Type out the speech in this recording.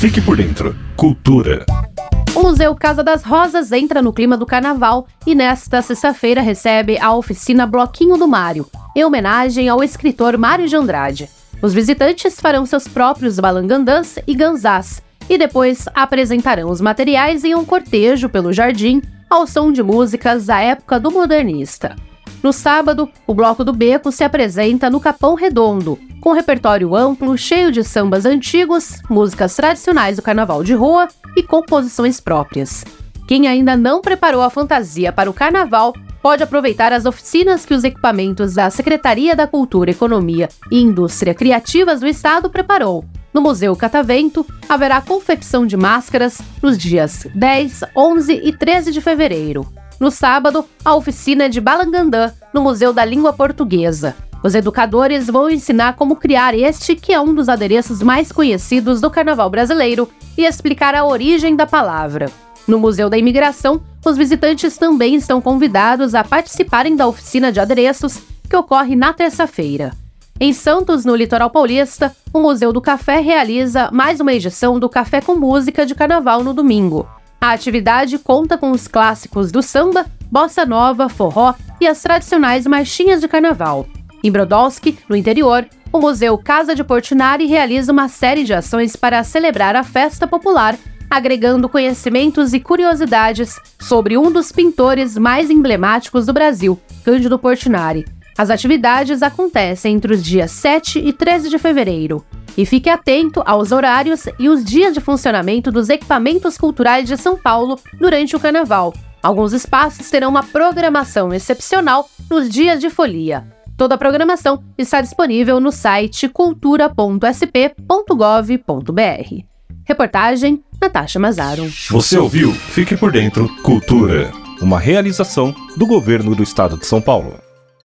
Fique por dentro. Cultura. O Museu Casa das Rosas entra no clima do carnaval e nesta sexta-feira recebe a oficina Bloquinho do Mário, em homenagem ao escritor Mário de Andrade. Os visitantes farão seus próprios balangandãs e ganzás e depois apresentarão os materiais em um cortejo pelo jardim ao som de músicas da época do modernista. No sábado, o Bloco do Beco se apresenta no Capão Redondo, com repertório amplo, cheio de sambas antigos, músicas tradicionais do carnaval de rua e composições próprias. Quem ainda não preparou a fantasia para o carnaval pode aproveitar as oficinas que os equipamentos da Secretaria da Cultura, Economia e Indústria Criativas do Estado preparou. No Museu Catavento, haverá confecção de máscaras nos dias 10, 11 e 13 de fevereiro. No sábado, a oficina de Balangandã, no Museu da Língua Portuguesa. Os educadores vão ensinar como criar este, que é um dos adereços mais conhecidos do carnaval brasileiro, e explicar a origem da palavra. No Museu da Imigração, os visitantes também estão convidados a participarem da oficina de adereços que ocorre na terça-feira. Em Santos, no litoral paulista, o Museu do Café realiza mais uma edição do Café com Música de Carnaval no domingo. A atividade conta com os clássicos do samba, bossa nova, forró e as tradicionais marchinhas de carnaval. Em Brodowski, no interior, o Museu Casa de Portinari realiza uma série de ações para celebrar a festa popular, agregando conhecimentos e curiosidades sobre um dos pintores mais emblemáticos do Brasil, Cândido Portinari. As atividades acontecem entre os dias 7 e 13 de fevereiro. E fique atento aos horários e os dias de funcionamento dos equipamentos culturais de São Paulo durante o carnaval. Alguns espaços terão uma programação excepcional nos dias de folia. Toda a programação está disponível no site cultura.sp.gov.br. Reportagem Natasha Mazaro. Você ouviu? Fique por dentro. Cultura. Uma realização do governo do estado de São Paulo.